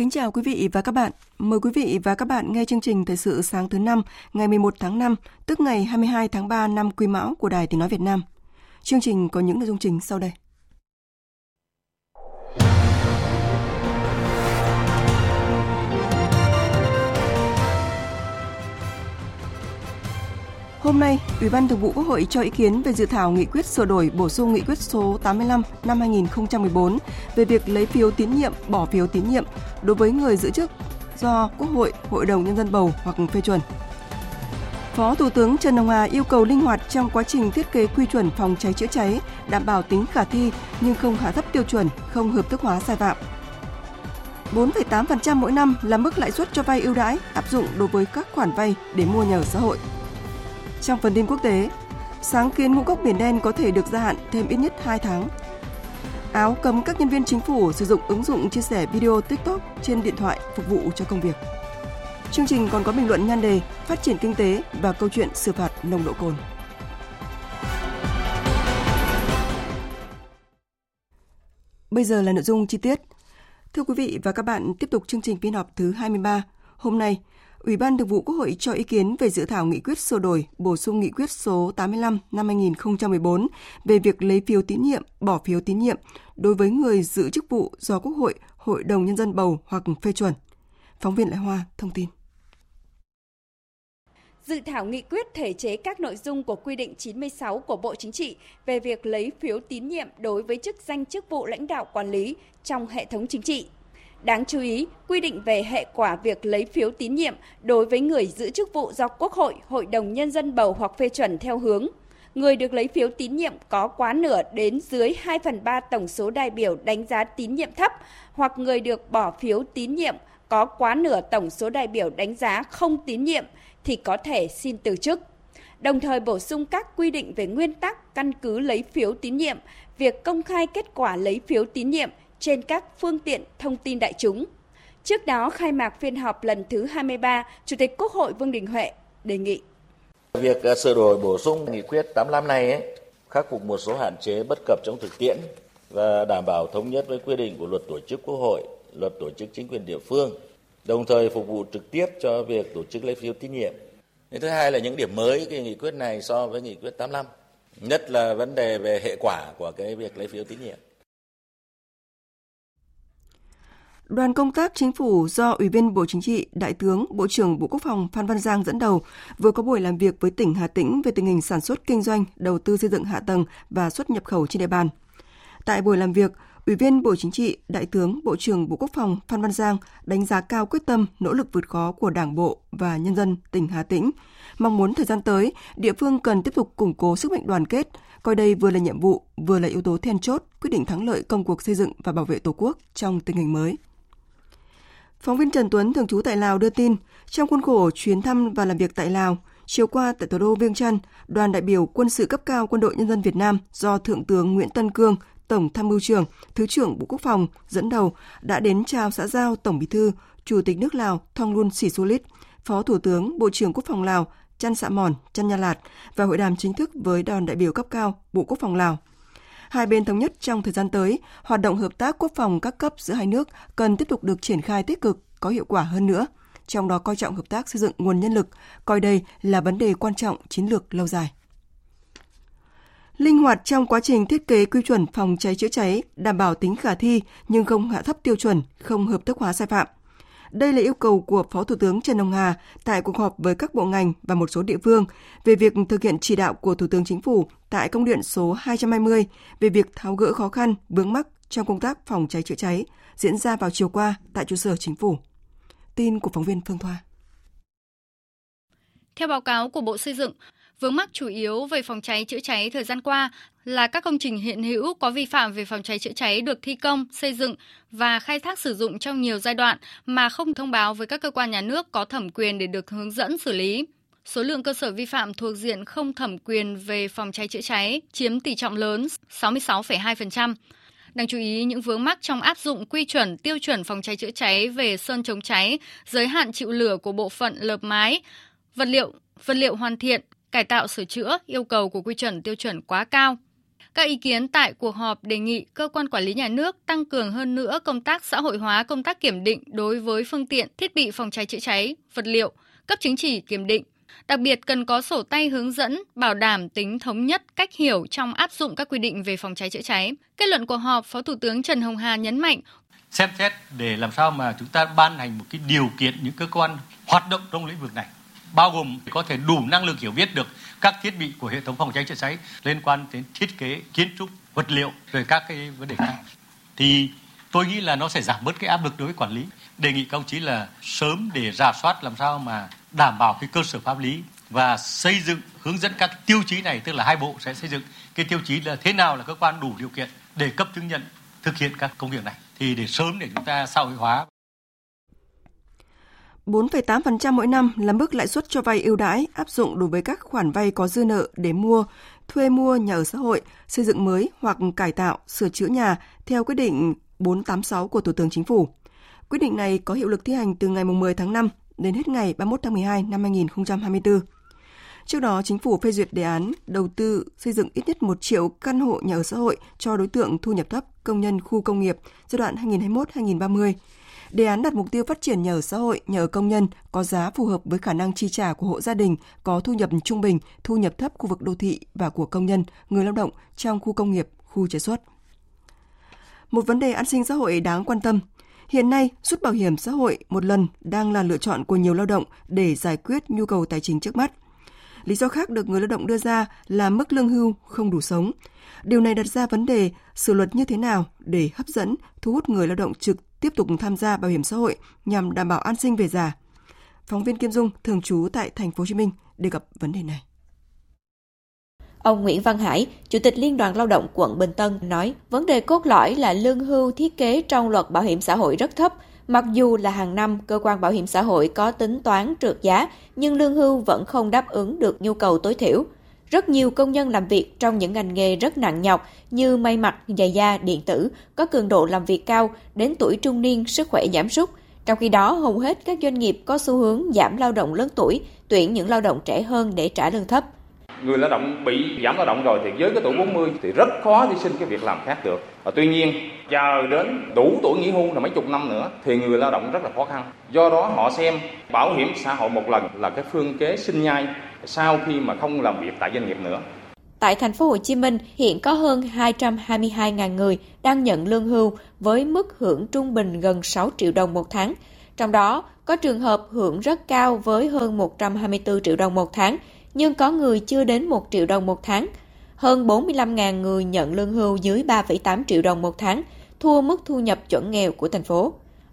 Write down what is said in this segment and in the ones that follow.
Kính chào quý vị và các bạn. Mời quý vị và các bạn nghe chương trình Thời sự sáng thứ năm ngày 11 tháng 5, tức ngày 22 tháng 3 năm Quý Mão của Đài Tiếng Nói Việt Nam. Chương trình có những nội dung chính sau đây. Hôm nay, Ủy ban Thường vụ Quốc hội cho ý kiến về dự thảo nghị quyết sửa đổi bổ sung nghị quyết số 85 năm 2014 về việc lấy phiếu tín nhiệm, bỏ phiếu tín nhiệm đối với người giữ chức do Quốc hội, Hội đồng Nhân dân bầu hoặc phê chuẩn. Phó Thủ tướng Trần Hồng Hà yêu cầu linh hoạt trong quá trình thiết kế quy chuẩn phòng cháy chữa cháy, đảm bảo tính khả thi nhưng không hạ thấp tiêu chuẩn, không hợp thức hóa sai phạm. 4,8% mỗi năm là mức lãi suất cho vay ưu đãi áp dụng đối với các khoản vay để mua nhà ở xã hội. Trong phần tin quốc tế, sáng kiến ngũ cốc biển đen có thể được gia hạn thêm ít nhất 2 tháng. Áo cấm các nhân viên chính phủ sử dụng ứng dụng chia sẻ video TikTok trên điện thoại phục vụ cho công việc. Chương trình còn có bình luận nhan đề Phát triển kinh tế và câu chuyện xử phạt nồng độ cồn. Bây giờ là nội dung chi tiết. Thưa quý vị và các bạn, tiếp tục chương trình phiên họp thứ 23. Hôm nay, Ủy ban Thường vụ Quốc hội cho ý kiến về dự thảo nghị quyết sửa đổi, bổ sung nghị quyết số 85 năm 2014 về việc lấy phiếu tín nhiệm, bỏ phiếu tín nhiệm đối với người giữ chức vụ do Quốc hội, Hội đồng Nhân dân bầu hoặc phê chuẩn. Phóng viên Lại Hoa thông tin. Dự thảo nghị quyết thể chế các nội dung của quy định 96 của Bộ Chính trị về việc lấy phiếu tín nhiệm đối với chức danh chức vụ lãnh đạo quản lý trong hệ thống chính trị Đáng chú ý, quy định về hệ quả việc lấy phiếu tín nhiệm đối với người giữ chức vụ do Quốc hội, Hội đồng Nhân dân bầu hoặc phê chuẩn theo hướng người được lấy phiếu tín nhiệm có quá nửa đến dưới 2 phần 3 tổng số đại biểu đánh giá tín nhiệm thấp hoặc người được bỏ phiếu tín nhiệm có quá nửa tổng số đại biểu đánh giá không tín nhiệm thì có thể xin từ chức. Đồng thời bổ sung các quy định về nguyên tắc căn cứ lấy phiếu tín nhiệm, việc công khai kết quả lấy phiếu tín nhiệm trên các phương tiện thông tin đại chúng. Trước đó khai mạc phiên họp lần thứ 23, Chủ tịch Quốc hội Vương Đình Huệ đề nghị Việc à, sửa đổi bổ sung nghị quyết 85 này ấy, khắc phục một số hạn chế bất cập trong thực tiễn và đảm bảo thống nhất với quy định của luật tổ chức Quốc hội, luật tổ chức chính quyền địa phương, đồng thời phục vụ trực tiếp cho việc tổ chức lấy phiếu tín nhiệm. Thứ hai là những điểm mới cái nghị quyết này so với nghị quyết 85, nhất là vấn đề về hệ quả của cái việc lấy phiếu tín nhiệm. Đoàn công tác chính phủ do Ủy viên Bộ Chính trị, Đại tướng, Bộ trưởng Bộ Quốc phòng Phan Văn Giang dẫn đầu vừa có buổi làm việc với tỉnh Hà Tĩnh về tình hình sản xuất kinh doanh, đầu tư xây dựng hạ tầng và xuất nhập khẩu trên địa bàn. Tại buổi làm việc, Ủy viên Bộ Chính trị, Đại tướng, Bộ trưởng Bộ Quốc phòng Phan Văn Giang đánh giá cao quyết tâm, nỗ lực vượt khó của Đảng bộ và nhân dân tỉnh Hà Tĩnh. Mong muốn thời gian tới, địa phương cần tiếp tục củng cố sức mạnh đoàn kết, coi đây vừa là nhiệm vụ, vừa là yếu tố then chốt quyết định thắng lợi công cuộc xây dựng và bảo vệ Tổ quốc trong tình hình mới. Phóng viên Trần Tuấn thường trú tại Lào đưa tin, trong khuôn khổ chuyến thăm và làm việc tại Lào, chiều qua tại thủ đô Viêng Chăn, đoàn đại biểu quân sự cấp cao Quân đội Nhân dân Việt Nam do Thượng tướng Nguyễn Tân Cương, Tổng tham mưu trưởng, Thứ trưởng Bộ Quốc phòng dẫn đầu đã đến chào xã giao Tổng Bí thư, Chủ tịch nước Lào Thongloun Sisoulith, Phó Thủ tướng Bộ trưởng Quốc phòng Lào Chăn Sạ Mòn, Chăn Nha Lạt và hội đàm chính thức với đoàn đại biểu cấp cao Bộ Quốc phòng Lào. Hai bên thống nhất trong thời gian tới, hoạt động hợp tác quốc phòng các cấp giữa hai nước cần tiếp tục được triển khai tích cực, có hiệu quả hơn nữa, trong đó coi trọng hợp tác xây dựng nguồn nhân lực, coi đây là vấn đề quan trọng chiến lược lâu dài. Linh hoạt trong quá trình thiết kế quy chuẩn phòng cháy chữa cháy, đảm bảo tính khả thi nhưng không hạ thấp tiêu chuẩn, không hợp thức hóa sai phạm. Đây là yêu cầu của Phó Thủ tướng Trần Hồng Hà tại cuộc họp với các bộ ngành và một số địa phương về việc thực hiện chỉ đạo của Thủ tướng Chính phủ tại công điện số 220 về việc tháo gỡ khó khăn, vướng mắc trong công tác phòng cháy chữa cháy diễn ra vào chiều qua tại trụ sở Chính phủ. Tin của phóng viên Phương Thoa. Theo báo cáo của Bộ Xây dựng, vướng mắc chủ yếu về phòng cháy chữa cháy thời gian qua là các công trình hiện hữu có vi phạm về phòng cháy chữa cháy được thi công, xây dựng và khai thác sử dụng trong nhiều giai đoạn mà không thông báo với các cơ quan nhà nước có thẩm quyền để được hướng dẫn xử lý. Số lượng cơ sở vi phạm thuộc diện không thẩm quyền về phòng cháy chữa cháy chiếm tỷ trọng lớn 66,2%. Đáng chú ý những vướng mắc trong áp dụng quy chuẩn tiêu chuẩn phòng cháy chữa cháy về sơn chống cháy, giới hạn chịu lửa của bộ phận lợp mái, vật liệu, vật liệu hoàn thiện, cải tạo sửa chữa, yêu cầu của quy chuẩn tiêu chuẩn quá cao. Các ý kiến tại cuộc họp đề nghị cơ quan quản lý nhà nước tăng cường hơn nữa công tác xã hội hóa công tác kiểm định đối với phương tiện, thiết bị phòng cháy chữa cháy, vật liệu, cấp chứng chỉ kiểm định. Đặc biệt cần có sổ tay hướng dẫn bảo đảm tính thống nhất cách hiểu trong áp dụng các quy định về phòng cháy chữa cháy. Kết luận cuộc họp, Phó Thủ tướng Trần Hồng Hà nhấn mạnh xem xét để làm sao mà chúng ta ban hành một cái điều kiện những cơ quan hoạt động trong lĩnh vực này bao gồm có thể đủ năng lực hiểu biết được các thiết bị của hệ thống phòng cháy chữa cháy liên quan đến thiết kế, kiến trúc, vật liệu, rồi các cái vấn đề khác. Thì tôi nghĩ là nó sẽ giảm bớt cái áp lực đối với quản lý. Đề nghị các ông chí là sớm để rà soát làm sao mà đảm bảo cái cơ sở pháp lý và xây dựng, hướng dẫn các tiêu chí này, tức là hai bộ sẽ xây dựng. Cái tiêu chí là thế nào là cơ quan đủ điều kiện để cấp chứng nhận thực hiện các công việc này. Thì để sớm để chúng ta xã hội hóa 4,8% mỗi năm là mức lãi suất cho vay ưu đãi áp dụng đối với các khoản vay có dư nợ để mua, thuê mua nhà ở xã hội, xây dựng mới hoặc cải tạo, sửa chữa nhà theo quyết định 486 của Thủ tướng Chính phủ. Quyết định này có hiệu lực thi hành từ ngày 10 tháng 5 đến hết ngày 31 tháng 12 năm 2024. Trước đó, chính phủ phê duyệt đề án đầu tư xây dựng ít nhất 1 triệu căn hộ nhà ở xã hội cho đối tượng thu nhập thấp, công nhân khu công nghiệp giai đoạn 2021-2030 Đề án đặt mục tiêu phát triển nhà ở xã hội, nhà ở công nhân có giá phù hợp với khả năng chi trả của hộ gia đình có thu nhập trung bình, thu nhập thấp khu vực đô thị và của công nhân, người lao động trong khu công nghiệp, khu chế xuất. Một vấn đề an sinh xã hội đáng quan tâm. Hiện nay, rút bảo hiểm xã hội một lần đang là lựa chọn của nhiều lao động để giải quyết nhu cầu tài chính trước mắt. Lý do khác được người lao động đưa ra là mức lương hưu không đủ sống. Điều này đặt ra vấn đề sửa luật như thế nào để hấp dẫn, thu hút người lao động trực tiếp tục tham gia bảo hiểm xã hội nhằm đảm bảo an sinh về già. Phóng viên Kim Dung thường trú tại thành phố Hồ Chí Minh đề cập vấn đề này. Ông Nguyễn Văn Hải, Chủ tịch Liên đoàn Lao động quận Bình Tân nói, vấn đề cốt lõi là lương hưu thiết kế trong luật bảo hiểm xã hội rất thấp. Mặc dù là hàng năm, cơ quan bảo hiểm xã hội có tính toán trượt giá, nhưng lương hưu vẫn không đáp ứng được nhu cầu tối thiểu. Rất nhiều công nhân làm việc trong những ngành nghề rất nặng nhọc như may mặc, giày da, điện tử, có cường độ làm việc cao, đến tuổi trung niên sức khỏe giảm sút. Trong khi đó, hầu hết các doanh nghiệp có xu hướng giảm lao động lớn tuổi, tuyển những lao động trẻ hơn để trả lương thấp người lao động bị giảm lao động rồi thì với cái tuổi 40 thì rất khó đi xin cái việc làm khác được. Và tuy nhiên chờ đến đủ tuổi nghỉ hưu là mấy chục năm nữa thì người lao động rất là khó khăn. Do đó họ xem bảo hiểm xã hội một lần là cái phương kế sinh nhai sau khi mà không làm việc tại doanh nghiệp nữa. Tại thành phố Hồ Chí Minh, hiện có hơn 222.000 người đang nhận lương hưu với mức hưởng trung bình gần 6 triệu đồng một tháng. Trong đó, có trường hợp hưởng rất cao với hơn 124 triệu đồng một tháng, nhưng có người chưa đến 1 triệu đồng một tháng. Hơn 45.000 người nhận lương hưu dưới 3,8 triệu đồng một tháng, thua mức thu nhập chuẩn nghèo của thành phố.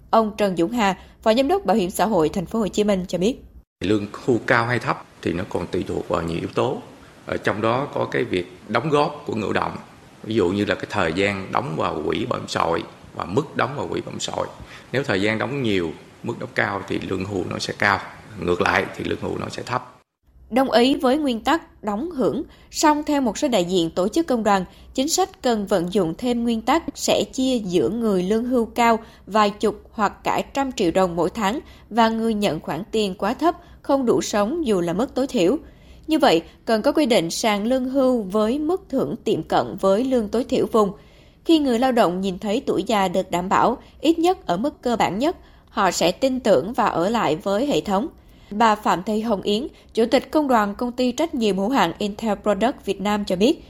Ông Trần Dũng Hà, Phó Giám đốc Bảo hiểm xã hội thành phố Hồ Chí Minh cho biết. Lương hưu cao hay thấp thì nó còn tùy thuộc vào nhiều yếu tố. Ở trong đó có cái việc đóng góp của người động. Ví dụ như là cái thời gian đóng vào quỹ bảo hiểm xã hội và mức đóng vào quỹ bảo hiểm xã hội. Nếu thời gian đóng nhiều, mức đóng cao thì lương hưu nó sẽ cao. Ngược lại thì lương hưu nó sẽ thấp. Đồng ý với nguyên tắc đóng hưởng, song theo một số đại diện tổ chức công đoàn, chính sách cần vận dụng thêm nguyên tắc sẽ chia giữa người lương hưu cao vài chục hoặc cả trăm triệu đồng mỗi tháng và người nhận khoản tiền quá thấp không đủ sống dù là mức tối thiểu. Như vậy, cần có quy định sàn lương hưu với mức thưởng tiệm cận với lương tối thiểu vùng. Khi người lao động nhìn thấy tuổi già được đảm bảo, ít nhất ở mức cơ bản nhất, họ sẽ tin tưởng và ở lại với hệ thống. Bà Phạm Thị Hồng Yến, Chủ tịch Công đoàn Công ty Trách nhiệm hữu hạn Intel Product Việt Nam cho biết,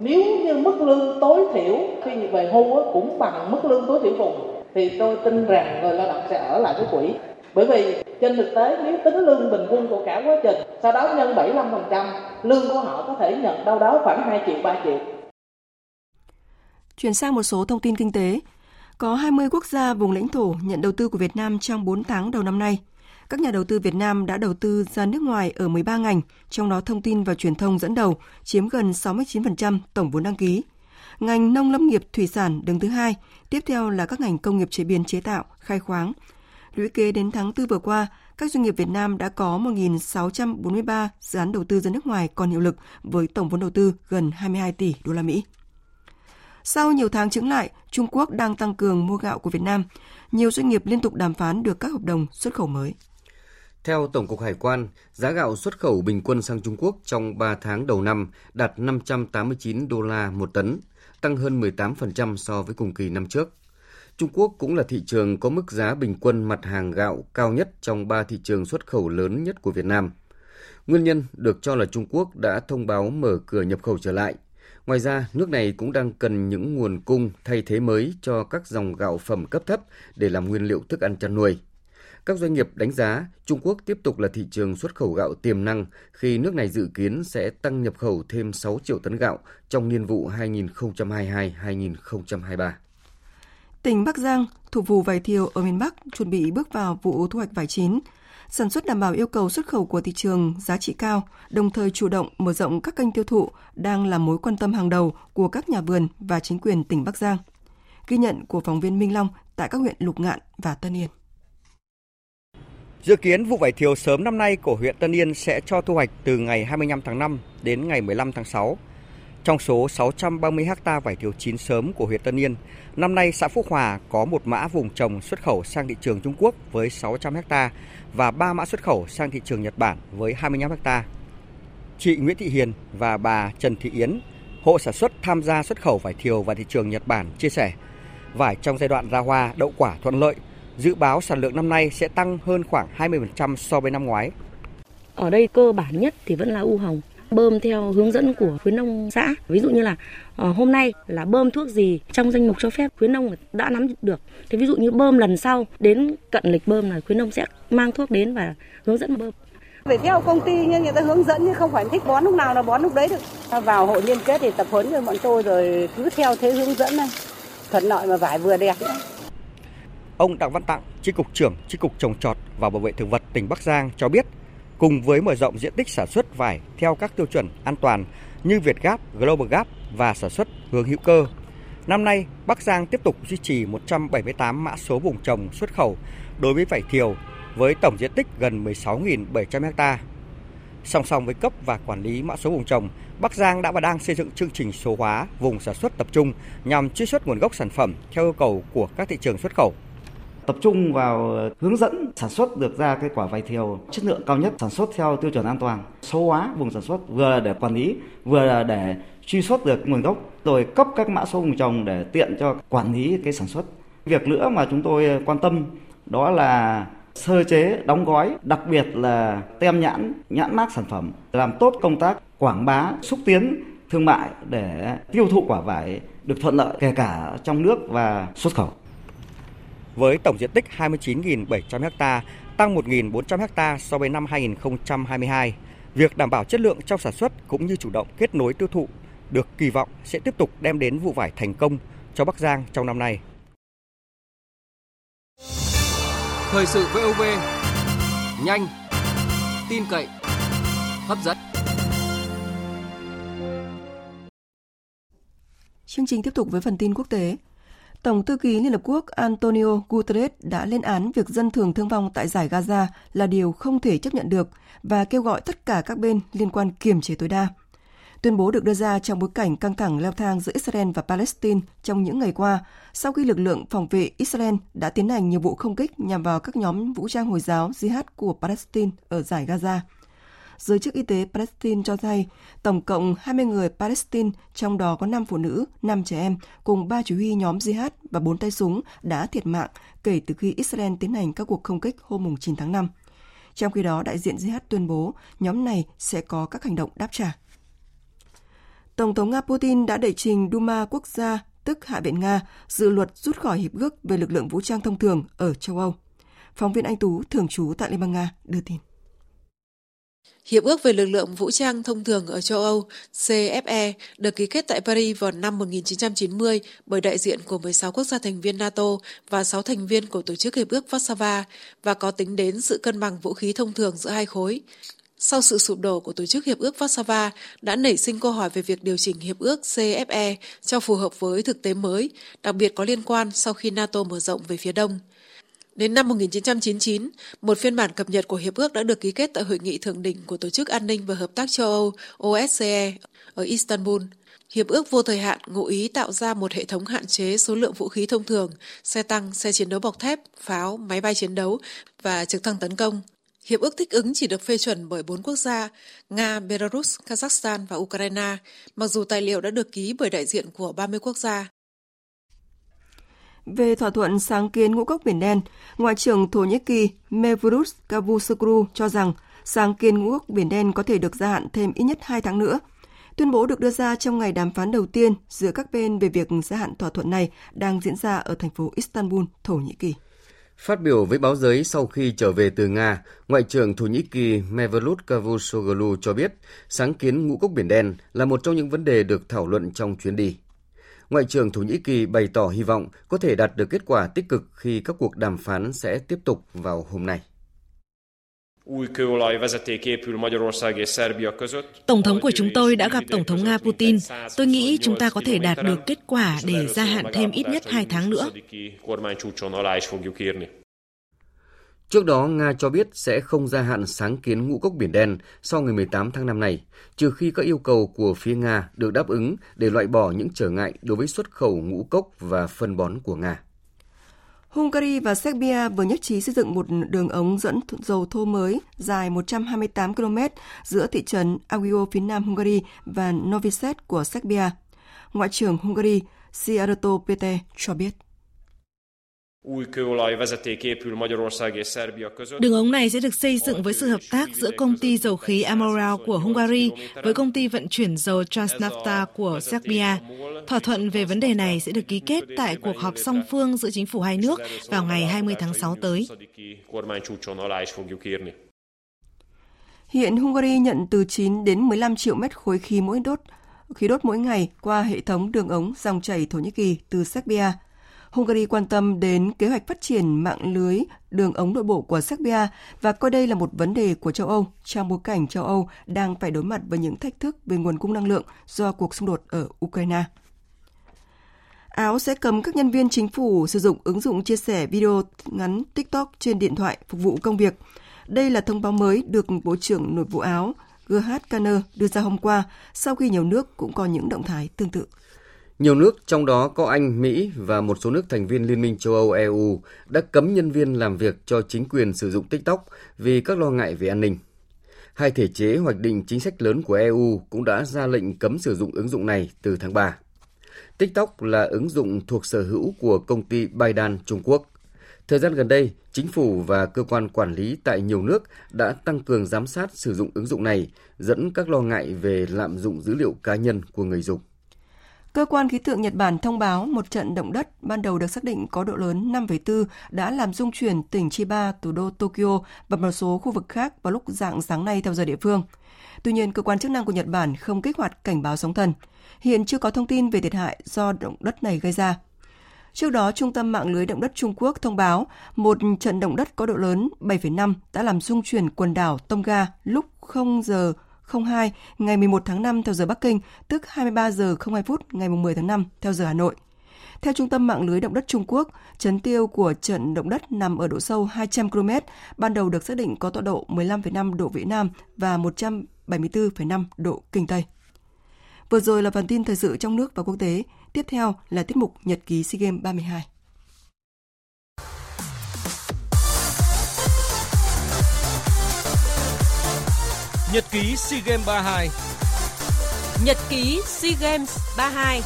nếu như mức lương tối thiểu khi về hưu cũng bằng mức lương tối thiểu vùng thì tôi tin rằng người lao động sẽ ở lại với quỹ Bởi vì trên thực tế nếu tính lương bình quân của cả quá trình, sau đó nhân 75%, lương của họ có thể nhận đâu đó khoảng 2 triệu 3 triệu. Chuyển sang một số thông tin kinh tế. Có 20 quốc gia vùng lãnh thổ nhận đầu tư của Việt Nam trong 4 tháng đầu năm nay. Các nhà đầu tư Việt Nam đã đầu tư ra nước ngoài ở 13 ngành, trong đó thông tin và truyền thông dẫn đầu, chiếm gần 69% tổng vốn đăng ký. Ngành nông lâm nghiệp thủy sản đứng thứ hai, tiếp theo là các ngành công nghiệp chế biến chế tạo, khai khoáng. Lũy kế đến tháng 4 vừa qua, các doanh nghiệp Việt Nam đã có 1.643 dự án đầu tư ra nước ngoài còn hiệu lực với tổng vốn đầu tư gần 22 tỷ đô la Mỹ. Sau nhiều tháng chứng lại, Trung Quốc đang tăng cường mua gạo của Việt Nam. Nhiều doanh nghiệp liên tục đàm phán được các hợp đồng xuất khẩu mới. Theo Tổng cục Hải quan, giá gạo xuất khẩu bình quân sang Trung Quốc trong 3 tháng đầu năm đạt 589 đô la một tấn, tăng hơn 18% so với cùng kỳ năm trước. Trung Quốc cũng là thị trường có mức giá bình quân mặt hàng gạo cao nhất trong ba thị trường xuất khẩu lớn nhất của Việt Nam. Nguyên nhân được cho là Trung Quốc đã thông báo mở cửa nhập khẩu trở lại. Ngoài ra, nước này cũng đang cần những nguồn cung thay thế mới cho các dòng gạo phẩm cấp thấp để làm nguyên liệu thức ăn chăn nuôi. Các doanh nghiệp đánh giá Trung Quốc tiếp tục là thị trường xuất khẩu gạo tiềm năng khi nước này dự kiến sẽ tăng nhập khẩu thêm 6 triệu tấn gạo trong niên vụ 2022-2023. Tỉnh Bắc Giang, thủ vụ vải thiều ở miền Bắc chuẩn bị bước vào vụ thu hoạch vải chín. Sản xuất đảm bảo yêu cầu xuất khẩu của thị trường giá trị cao, đồng thời chủ động mở rộng các kênh tiêu thụ đang là mối quan tâm hàng đầu của các nhà vườn và chính quyền tỉnh Bắc Giang. Ghi nhận của phóng viên Minh Long tại các huyện Lục Ngạn và Tân Yên. Dự kiến vụ vải thiều sớm năm nay của huyện Tân Yên sẽ cho thu hoạch từ ngày 25 tháng 5 đến ngày 15 tháng 6. Trong số 630 ha vải thiều chín sớm của huyện Tân Yên, năm nay xã Phúc Hòa có một mã vùng trồng xuất khẩu sang thị trường Trung Quốc với 600 ha và 3 mã xuất khẩu sang thị trường Nhật Bản với 25 ha. Chị Nguyễn Thị Hiền và bà Trần Thị Yến, hộ sản xuất tham gia xuất khẩu vải thiều vào thị trường Nhật Bản chia sẻ, vải trong giai đoạn ra hoa đậu quả thuận lợi, dự báo sản lượng năm nay sẽ tăng hơn khoảng 20% so với năm ngoái. Ở đây cơ bản nhất thì vẫn là u hồng, bơm theo hướng dẫn của khuyến nông xã. Ví dụ như là uh, hôm nay là bơm thuốc gì trong danh mục cho phép khuyến nông đã nắm được. Thế ví dụ như bơm lần sau đến cận lịch bơm là khuyến nông sẽ mang thuốc đến và hướng dẫn bơm. Phải theo công ty nhưng người ta hướng dẫn nhưng không phải thích bón lúc nào là bón lúc đấy được. Vào hội liên kết thì tập huấn cho bọn tôi rồi cứ theo thế hướng dẫn này. Thuận lợi mà vải vừa đẹp nữa. Ông Đặng Văn Tặng, Chi cục trưởng Chi cục trồng trọt và bảo vệ thực vật tỉnh Bắc Giang cho biết, cùng với mở rộng diện tích sản xuất vải theo các tiêu chuẩn an toàn như Việt Gap, Global Gap và sản xuất hướng hữu cơ. Năm nay, Bắc Giang tiếp tục duy trì 178 mã số vùng trồng xuất khẩu đối với vải thiều với tổng diện tích gần 16.700 ha. Song song với cấp và quản lý mã số vùng trồng, Bắc Giang đã và đang xây dựng chương trình số hóa vùng sản xuất tập trung nhằm truy xuất nguồn gốc sản phẩm theo yêu cầu của các thị trường xuất khẩu tập trung vào hướng dẫn sản xuất được ra cái quả vải thiều chất lượng cao nhất, sản xuất theo tiêu chuẩn an toàn, số hóa vùng sản xuất, vừa là để quản lý, vừa là để truy xuất được nguồn gốc, rồi cấp các mã số vùng trồng để tiện cho quản lý cái sản xuất. Việc nữa mà chúng tôi quan tâm đó là sơ chế, đóng gói, đặc biệt là tem nhãn nhãn mác sản phẩm, làm tốt công tác quảng bá, xúc tiến, thương mại để tiêu thụ quả vải được thuận lợi kể cả trong nước và xuất khẩu với tổng diện tích 29.700 ha, tăng 1.400 ha so với năm 2022. Việc đảm bảo chất lượng trong sản xuất cũng như chủ động kết nối tiêu thụ được kỳ vọng sẽ tiếp tục đem đến vụ vải thành công cho Bắc Giang trong năm nay. Thời sự VOV, nhanh, tin cậy, hấp dẫn. Chương trình tiếp tục với phần tin quốc tế. Tổng thư ký Liên Hợp Quốc Antonio Guterres đã lên án việc dân thường thương vong tại giải Gaza là điều không thể chấp nhận được và kêu gọi tất cả các bên liên quan kiềm chế tối đa. Tuyên bố được đưa ra trong bối cảnh căng thẳng leo thang giữa Israel và Palestine trong những ngày qua, sau khi lực lượng phòng vệ Israel đã tiến hành nhiều vụ không kích nhằm vào các nhóm vũ trang Hồi giáo Jihad của Palestine ở giải Gaza – Giới chức y tế Palestine cho hay tổng cộng 20 người Palestine, trong đó có 5 phụ nữ, 5 trẻ em, cùng 3 chỉ huy nhóm jihad và 4 tay súng đã thiệt mạng kể từ khi Israel tiến hành các cuộc không kích hôm 9 tháng 5. Trong khi đó, đại diện jihad tuyên bố nhóm này sẽ có các hành động đáp trả. Tổng thống Nga Putin đã đệ trình Duma quốc gia, tức Hạ viện Nga, dự luật rút khỏi hiệp ước về lực lượng vũ trang thông thường ở châu Âu. Phóng viên Anh Tú, thường trú tại Liên bang Nga, đưa tin. Hiệp ước về lực lượng vũ trang thông thường ở châu Âu CFE được ký kết tại Paris vào năm 1990 bởi đại diện của 16 quốc gia thành viên NATO và 6 thành viên của Tổ chức Hiệp ước Warsaw và có tính đến sự cân bằng vũ khí thông thường giữa hai khối. Sau sự sụp đổ của Tổ chức Hiệp ước Warsaw đã nảy sinh câu hỏi về việc điều chỉnh Hiệp ước CFE cho phù hợp với thực tế mới, đặc biệt có liên quan sau khi NATO mở rộng về phía đông. Đến năm 1999, một phiên bản cập nhật của hiệp ước đã được ký kết tại hội nghị thượng đỉnh của Tổ chức An ninh và Hợp tác châu Âu OSCE ở Istanbul. Hiệp ước vô thời hạn ngụ ý tạo ra một hệ thống hạn chế số lượng vũ khí thông thường, xe tăng, xe chiến đấu bọc thép, pháo, máy bay chiến đấu và trực thăng tấn công. Hiệp ước thích ứng chỉ được phê chuẩn bởi bốn quốc gia Nga, Belarus, Kazakhstan và Ukraine, mặc dù tài liệu đã được ký bởi đại diện của 30 quốc gia. Về thỏa thuận sáng kiến ngũ cốc Biển Đen, Ngoại trưởng Thổ Nhĩ Kỳ Mevlut Cavusoglu cho rằng sáng kiến ngũ cốc Biển Đen có thể được gia hạn thêm ít nhất 2 tháng nữa. Tuyên bố được đưa ra trong ngày đàm phán đầu tiên giữa các bên về việc gia hạn thỏa thuận này đang diễn ra ở thành phố Istanbul, Thổ Nhĩ Kỳ. Phát biểu với báo giới sau khi trở về từ Nga, Ngoại trưởng Thổ Nhĩ Kỳ Mevlut Cavusoglu cho biết sáng kiến ngũ cốc Biển Đen là một trong những vấn đề được thảo luận trong chuyến đi. Ngoại trưởng Thổ Nhĩ Kỳ bày tỏ hy vọng có thể đạt được kết quả tích cực khi các cuộc đàm phán sẽ tiếp tục vào hôm nay. Tổng thống của chúng tôi đã gặp Tổng thống Nga Putin. Tôi nghĩ chúng ta có thể đạt được kết quả để gia hạn thêm ít nhất hai tháng nữa. Trước đó, Nga cho biết sẽ không gia hạn sáng kiến ngũ cốc Biển Đen sau ngày 18 tháng 5 này, trừ khi các yêu cầu của phía Nga được đáp ứng để loại bỏ những trở ngại đối với xuất khẩu ngũ cốc và phân bón của Nga. Hungary và Serbia vừa nhất trí xây dựng một đường ống dẫn dầu thô mới dài 128 km giữa thị trấn Agio phía nam Hungary và Novi Sad của Serbia. Ngoại trưởng Hungary Siarto Péter cho biết. Đường ống này sẽ được xây dựng với sự hợp tác giữa công ty dầu khí Amoral của Hungary với công ty vận chuyển dầu Transnafta của Serbia. Thỏa thuận về vấn đề này sẽ được ký kết tại cuộc họp song phương giữa chính phủ hai nước vào ngày 20 tháng 6 tới. Hiện Hungary nhận từ 9 đến 15 triệu mét khối khí mỗi đốt khí đốt mỗi ngày qua hệ thống đường ống dòng chảy Thổ Nhĩ Kỳ từ Serbia. Hungary quan tâm đến kế hoạch phát triển mạng lưới đường ống nội bộ của Serbia và coi đây là một vấn đề của châu Âu trong bối cảnh châu Âu đang phải đối mặt với những thách thức về nguồn cung năng lượng do cuộc xung đột ở Ukraine. Áo sẽ cấm các nhân viên chính phủ sử dụng ứng dụng chia sẻ video ngắn TikTok trên điện thoại phục vụ công việc. Đây là thông báo mới được Bộ trưởng Nội vụ Áo Gerhard Kanner đưa ra hôm qua, sau khi nhiều nước cũng có những động thái tương tự. Nhiều nước, trong đó có Anh, Mỹ và một số nước thành viên Liên minh châu Âu EU đã cấm nhân viên làm việc cho chính quyền sử dụng TikTok vì các lo ngại về an ninh. Hai thể chế hoạch định chính sách lớn của EU cũng đã ra lệnh cấm sử dụng ứng dụng này từ tháng 3. TikTok là ứng dụng thuộc sở hữu của công ty Baidan Trung Quốc. Thời gian gần đây, chính phủ và cơ quan quản lý tại nhiều nước đã tăng cường giám sát sử dụng ứng dụng này, dẫn các lo ngại về lạm dụng dữ liệu cá nhân của người dùng. Cơ quan khí tượng Nhật Bản thông báo một trận động đất ban đầu được xác định có độ lớn 5,4 đã làm rung chuyển tỉnh Chiba, thủ đô Tokyo và một số khu vực khác vào lúc dạng sáng nay theo giờ địa phương. Tuy nhiên, cơ quan chức năng của Nhật Bản không kích hoạt cảnh báo sóng thần. Hiện chưa có thông tin về thiệt hại do động đất này gây ra. Trước đó, Trung tâm Mạng lưới động đất Trung Quốc thông báo một trận động đất có độ lớn 7,5 đã làm rung chuyển quần đảo Tonga lúc 0 giờ 02 ngày 11 tháng 5 theo giờ Bắc Kinh, tức 23 giờ 02 phút ngày 10 tháng 5 theo giờ Hà Nội. Theo Trung tâm Mạng lưới động đất Trung Quốc, chấn tiêu của trận động đất nằm ở độ sâu 200 km, ban đầu được xác định có tọa độ 15,5 độ Vĩ Nam và 174,5 độ Kinh Tây. Vừa rồi là phần tin thời sự trong nước và quốc tế. Tiếp theo là tiết mục Nhật ký SEA Games 32. Nhật ký SEA Games 32 Nhật ký SEA Games 32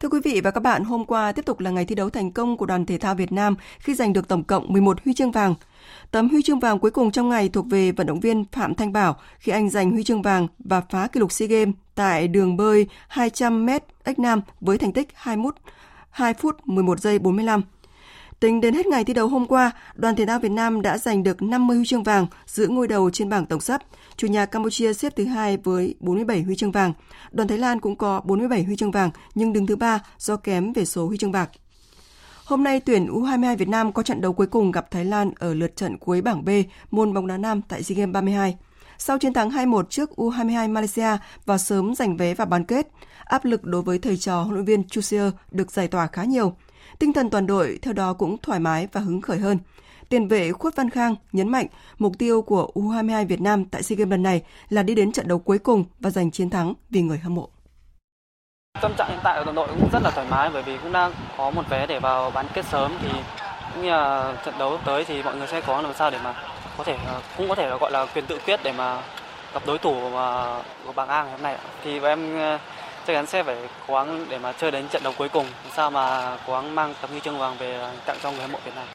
Thưa quý vị và các bạn, hôm qua tiếp tục là ngày thi đấu thành công của đoàn thể thao Việt Nam khi giành được tổng cộng 11 huy chương vàng. Tấm huy chương vàng cuối cùng trong ngày thuộc về vận động viên Phạm Thanh Bảo khi anh giành huy chương vàng và phá kỷ lục SEA Games tại đường bơi 200m ếch nam với thành tích 21 2 phút 11 giây 45. Tính đến hết ngày thi đấu hôm qua, đoàn thể thao Việt Nam đã giành được 50 huy chương vàng, giữ ngôi đầu trên bảng tổng sắp. Chủ nhà Campuchia xếp thứ hai với 47 huy chương vàng. Đoàn Thái Lan cũng có 47 huy chương vàng nhưng đứng thứ ba do kém về số huy chương bạc. Hôm nay, tuyển U22 Việt Nam có trận đấu cuối cùng gặp Thái Lan ở lượt trận cuối bảng B môn bóng đá nam tại SEA Games 32. Sau chiến thắng 2-1 trước U22 Malaysia và sớm giành vé vào bán kết, áp lực đối với thầy trò huấn luyện viên Chusier được giải tỏa khá nhiều. Tinh thần toàn đội theo đó cũng thoải mái và hứng khởi hơn. Tiền vệ Khuất Văn Khang nhấn mạnh mục tiêu của U22 Việt Nam tại SEA Games lần này là đi đến trận đấu cuối cùng và giành chiến thắng vì người hâm mộ. Tâm trạng hiện tại của đội cũng rất là thoải mái bởi vì cũng đang có một vé để vào bán kết sớm thì cũng như là trận đấu tới thì mọi người sẽ có làm sao để mà có thể ờ, cũng có thể là gọi là quyền tự quyết để mà gặp đối thủ mà của bảng A ngày hôm nay thì em ờ, chắc chắn sẽ phải cố gắng để mà chơi đến trận đấu cuối cùng sao mà cố gắng mang tấm huy chương vàng về à, tặng cho người hâm mộ Việt Nam.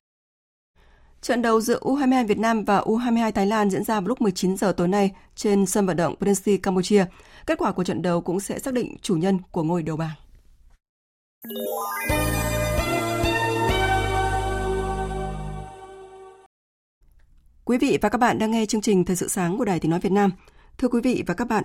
Trận đấu giữa U22 Việt Nam và U22 Thái Lan diễn ra vào lúc 19 giờ tối nay trên sân vận động Prince Campuchia. Kết quả của trận đấu cũng sẽ xác định chủ nhân của ngôi đầu bảng. Quý vị và các bạn đang nghe chương trình Thời sự sáng của Đài Tiếng Nói Việt Nam. Thưa quý vị và các bạn,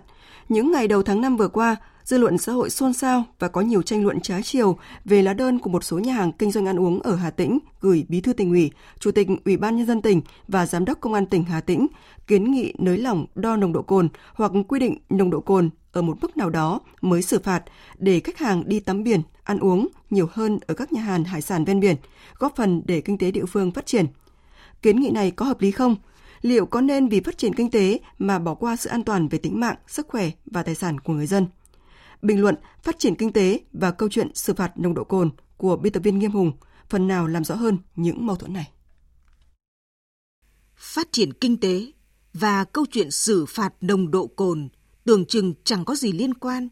những ngày đầu tháng 5 vừa qua, dư luận xã hội xôn xao và có nhiều tranh luận trái chiều về lá đơn của một số nhà hàng kinh doanh ăn uống ở Hà Tĩnh gửi Bí thư tỉnh ủy, Chủ tịch Ủy ban nhân dân tỉnh và Giám đốc Công an tỉnh Hà Tĩnh kiến nghị nới lỏng đo nồng độ cồn hoặc quy định nồng độ cồn ở một mức nào đó mới xử phạt để khách hàng đi tắm biển, ăn uống nhiều hơn ở các nhà hàng hải sản ven biển, góp phần để kinh tế địa phương phát triển. Kiến nghị này có hợp lý không? Liệu có nên vì phát triển kinh tế mà bỏ qua sự an toàn về tính mạng, sức khỏe và tài sản của người dân? Bình luận phát triển kinh tế và câu chuyện xử phạt nồng độ cồn của biên tập viên Nghiêm Hùng phần nào làm rõ hơn những mâu thuẫn này. Phát triển kinh tế và câu chuyện xử phạt nồng độ cồn tưởng chừng chẳng có gì liên quan,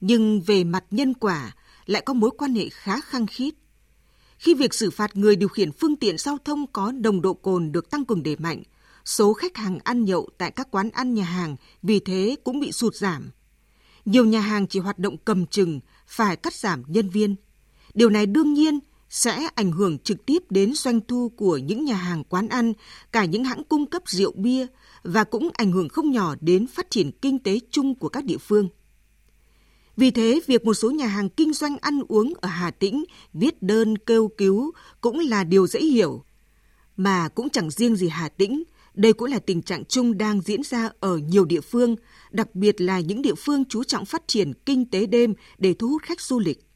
nhưng về mặt nhân quả lại có mối quan hệ khá khăng khít. Khi việc xử phạt người điều khiển phương tiện giao thông có nồng độ cồn được tăng cường đẩy mạnh, số khách hàng ăn nhậu tại các quán ăn nhà hàng vì thế cũng bị sụt giảm. Nhiều nhà hàng chỉ hoạt động cầm chừng, phải cắt giảm nhân viên. Điều này đương nhiên sẽ ảnh hưởng trực tiếp đến doanh thu của những nhà hàng quán ăn, cả những hãng cung cấp rượu bia và cũng ảnh hưởng không nhỏ đến phát triển kinh tế chung của các địa phương. Vì thế, việc một số nhà hàng kinh doanh ăn uống ở Hà Tĩnh viết đơn kêu cứu cũng là điều dễ hiểu. Mà cũng chẳng riêng gì Hà Tĩnh, đây cũng là tình trạng chung đang diễn ra ở nhiều địa phương, đặc biệt là những địa phương chú trọng phát triển kinh tế đêm để thu hút khách du lịch.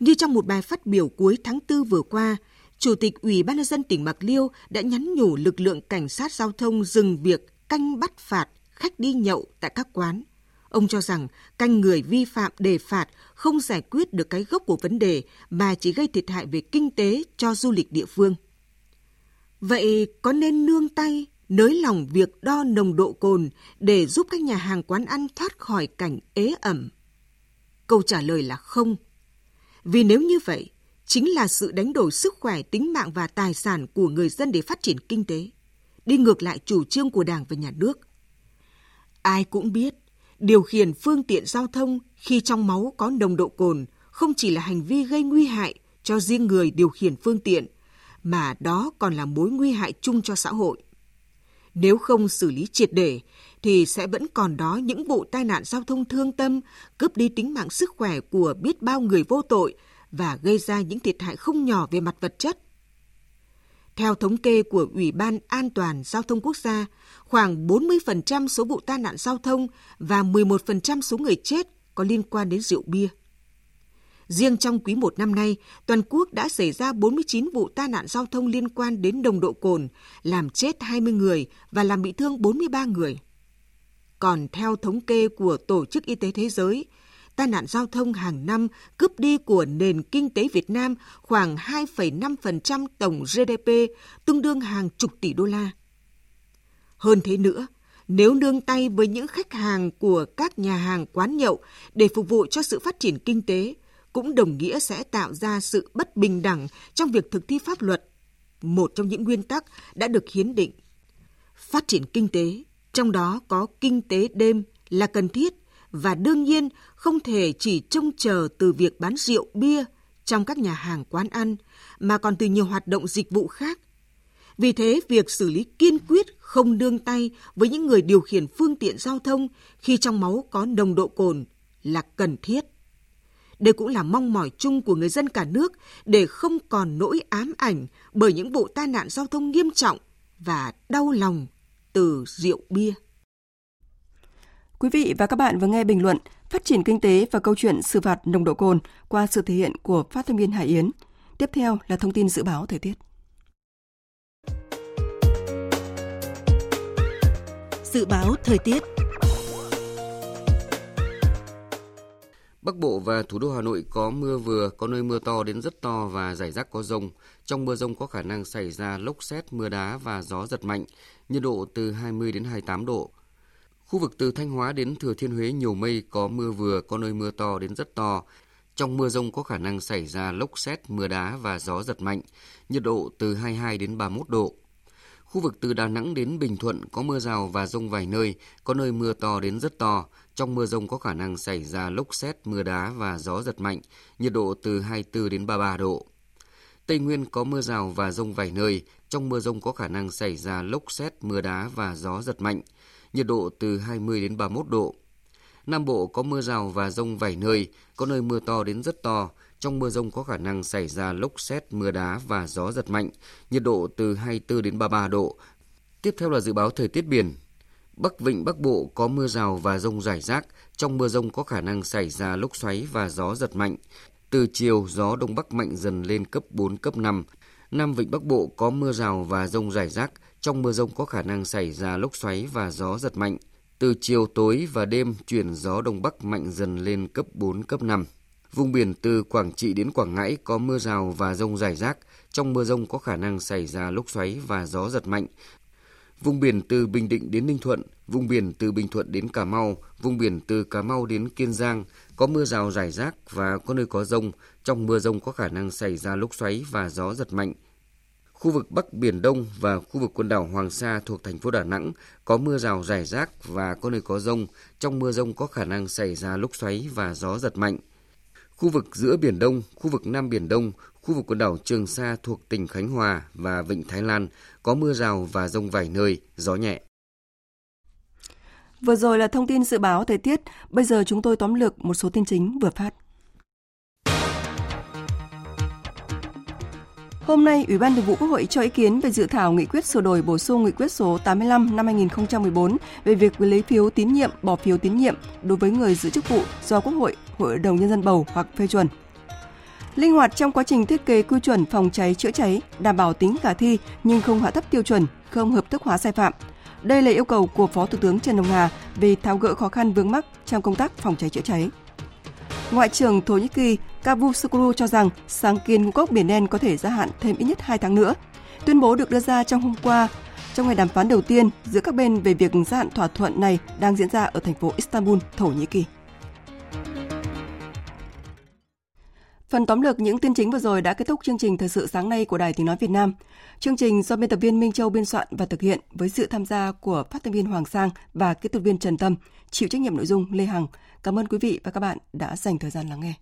Như trong một bài phát biểu cuối tháng 4 vừa qua, Chủ tịch Ủy ban nhân dân tỉnh Bạc Liêu đã nhắn nhủ lực lượng cảnh sát giao thông dừng việc canh bắt phạt khách đi nhậu tại các quán. Ông cho rằng canh người vi phạm đề phạt không giải quyết được cái gốc của vấn đề mà chỉ gây thiệt hại về kinh tế cho du lịch địa phương. Vậy có nên nương tay, nới lỏng việc đo nồng độ cồn để giúp các nhà hàng quán ăn thoát khỏi cảnh ế ẩm? Câu trả lời là không. Vì nếu như vậy, chính là sự đánh đổi sức khỏe, tính mạng và tài sản của người dân để phát triển kinh tế, đi ngược lại chủ trương của Đảng và Nhà nước. Ai cũng biết, điều khiển phương tiện giao thông khi trong máu có nồng độ cồn không chỉ là hành vi gây nguy hại cho riêng người điều khiển phương tiện mà đó còn là mối nguy hại chung cho xã hội. Nếu không xử lý triệt để, thì sẽ vẫn còn đó những vụ tai nạn giao thông thương tâm, cướp đi tính mạng sức khỏe của biết bao người vô tội và gây ra những thiệt hại không nhỏ về mặt vật chất. Theo thống kê của Ủy ban An toàn Giao thông Quốc gia, khoảng 40% số vụ tai nạn giao thông và 11% số người chết có liên quan đến rượu bia. Riêng trong quý 1 năm nay, toàn quốc đã xảy ra 49 vụ tai nạn giao thông liên quan đến nồng độ cồn, làm chết 20 người và làm bị thương 43 người. Còn theo thống kê của Tổ chức Y tế Thế giới, tai nạn giao thông hàng năm cướp đi của nền kinh tế Việt Nam khoảng 2,5% tổng GDP, tương đương hàng chục tỷ đô la. Hơn thế nữa, nếu nương tay với những khách hàng của các nhà hàng quán nhậu để phục vụ cho sự phát triển kinh tế, cũng đồng nghĩa sẽ tạo ra sự bất bình đẳng trong việc thực thi pháp luật. một trong những nguyên tắc đã được hiến định. Phát triển kinh tế, trong đó có kinh tế đêm là cần thiết và đương nhiên không thể chỉ trông chờ từ việc bán rượu bia trong các nhà hàng quán ăn mà còn từ nhiều hoạt động dịch vụ khác. Vì thế, việc xử lý kiên quyết không đương tay với những người điều khiển phương tiện giao thông khi trong máu có nồng độ cồn là cần thiết. Đây cũng là mong mỏi chung của người dân cả nước để không còn nỗi ám ảnh bởi những vụ tai nạn giao thông nghiêm trọng và đau lòng từ rượu bia. Quý vị và các bạn vừa nghe bình luận Phát triển kinh tế và câu chuyện xử phạt nồng độ cồn qua sự thể hiện của phát thanh viên Hải Yến. Tiếp theo là thông tin dự báo thời tiết. Dự báo thời tiết Bắc Bộ và thủ đô Hà Nội có mưa vừa, có nơi mưa to đến rất to và rải rác có rông. Trong mưa rông có khả năng xảy ra lốc xét, mưa đá và gió giật mạnh, nhiệt độ từ 20 đến 28 độ. Khu vực từ Thanh Hóa đến Thừa Thiên Huế nhiều mây, có mưa vừa, có nơi mưa to đến rất to. Trong mưa rông có khả năng xảy ra lốc xét, mưa đá và gió giật mạnh, nhiệt độ từ 22 đến 31 độ. Khu vực từ Đà Nẵng đến Bình Thuận có mưa rào và rông vài nơi, có nơi mưa to đến rất to. Trong mưa rông có khả năng xảy ra lốc xét, mưa đá và gió giật mạnh, nhiệt độ từ 24 đến 33 độ. Tây Nguyên có mưa rào và rông vài nơi, trong mưa rông có khả năng xảy ra lốc xét, mưa đá và gió giật mạnh, nhiệt độ từ 20 đến 31 độ. Nam Bộ có mưa rào và rông vài nơi, có nơi mưa to đến rất to. Trong mưa rông có khả năng xảy ra lốc xét, mưa đá và gió giật mạnh, nhiệt độ từ 24 đến 33 độ. Tiếp theo là dự báo thời tiết biển. Bắc Vịnh Bắc Bộ có mưa rào và rông rải rác, trong mưa rông có khả năng xảy ra lốc xoáy và gió giật mạnh. Từ chiều, gió Đông Bắc mạnh dần lên cấp 4, cấp 5. Nam Vịnh Bắc Bộ có mưa rào và rông rải rác, trong mưa rông có khả năng xảy ra lốc xoáy và gió giật mạnh. Từ chiều tối và đêm chuyển gió đông bắc mạnh dần lên cấp 4, cấp 5. Vùng biển từ Quảng Trị đến Quảng Ngãi có mưa rào và rông rải rác. Trong mưa rông có khả năng xảy ra lốc xoáy và gió giật mạnh. Vùng biển từ Bình Định đến Ninh Thuận, vùng biển từ Bình Thuận đến Cà Mau, vùng biển từ Cà Mau đến Kiên Giang có mưa rào rải rác và có nơi có rông. Trong mưa rông có khả năng xảy ra lốc xoáy và gió giật mạnh. Khu vực Bắc Biển Đông và khu vực quần đảo Hoàng Sa thuộc thành phố Đà Nẵng có mưa rào rải rác và có nơi có rông. Trong mưa rông có khả năng xảy ra lốc xoáy và gió giật mạnh. Khu vực giữa Biển Đông, khu vực Nam Biển Đông, khu vực quần đảo Trường Sa thuộc tỉnh Khánh Hòa và Vịnh Thái Lan có mưa rào và rông vài nơi, gió nhẹ. Vừa rồi là thông tin dự báo thời tiết, bây giờ chúng tôi tóm lược một số tin chính vừa phát. Hôm nay, Ủy ban Thường vụ Quốc hội cho ý kiến về dự thảo nghị quyết sửa đổi bổ sung nghị quyết số 85 năm 2014 về việc lấy phiếu tín nhiệm, bỏ phiếu tín nhiệm đối với người giữ chức vụ do Quốc hội, Hội đồng Nhân dân bầu hoặc phê chuẩn. Linh hoạt trong quá trình thiết kế quy chuẩn phòng cháy chữa cháy, đảm bảo tính khả thi nhưng không hạ thấp tiêu chuẩn, không hợp thức hóa sai phạm. Đây là yêu cầu của Phó Thủ tướng Trần Hồng Hà về tháo gỡ khó khăn vướng mắc trong công tác phòng cháy chữa cháy. Ngoại trưởng Thổ Nhĩ Kỳ Cavusoglu cho rằng sáng kiến ngũ cốc Biển Đen có thể gia hạn thêm ít nhất 2 tháng nữa. Tuyên bố được đưa ra trong hôm qua, trong ngày đàm phán đầu tiên giữa các bên về việc gia hạn thỏa thuận này đang diễn ra ở thành phố Istanbul, Thổ Nhĩ Kỳ. Phần tóm lược những tin chính vừa rồi đã kết thúc chương trình thời sự sáng nay của Đài Tiếng Nói Việt Nam. Chương trình do biên tập viên Minh Châu biên soạn và thực hiện với sự tham gia của phát thanh viên Hoàng Sang và kỹ thuật viên Trần Tâm, chịu trách nhiệm nội dung Lê Hằng. Cảm ơn quý vị và các bạn đã dành thời gian lắng nghe.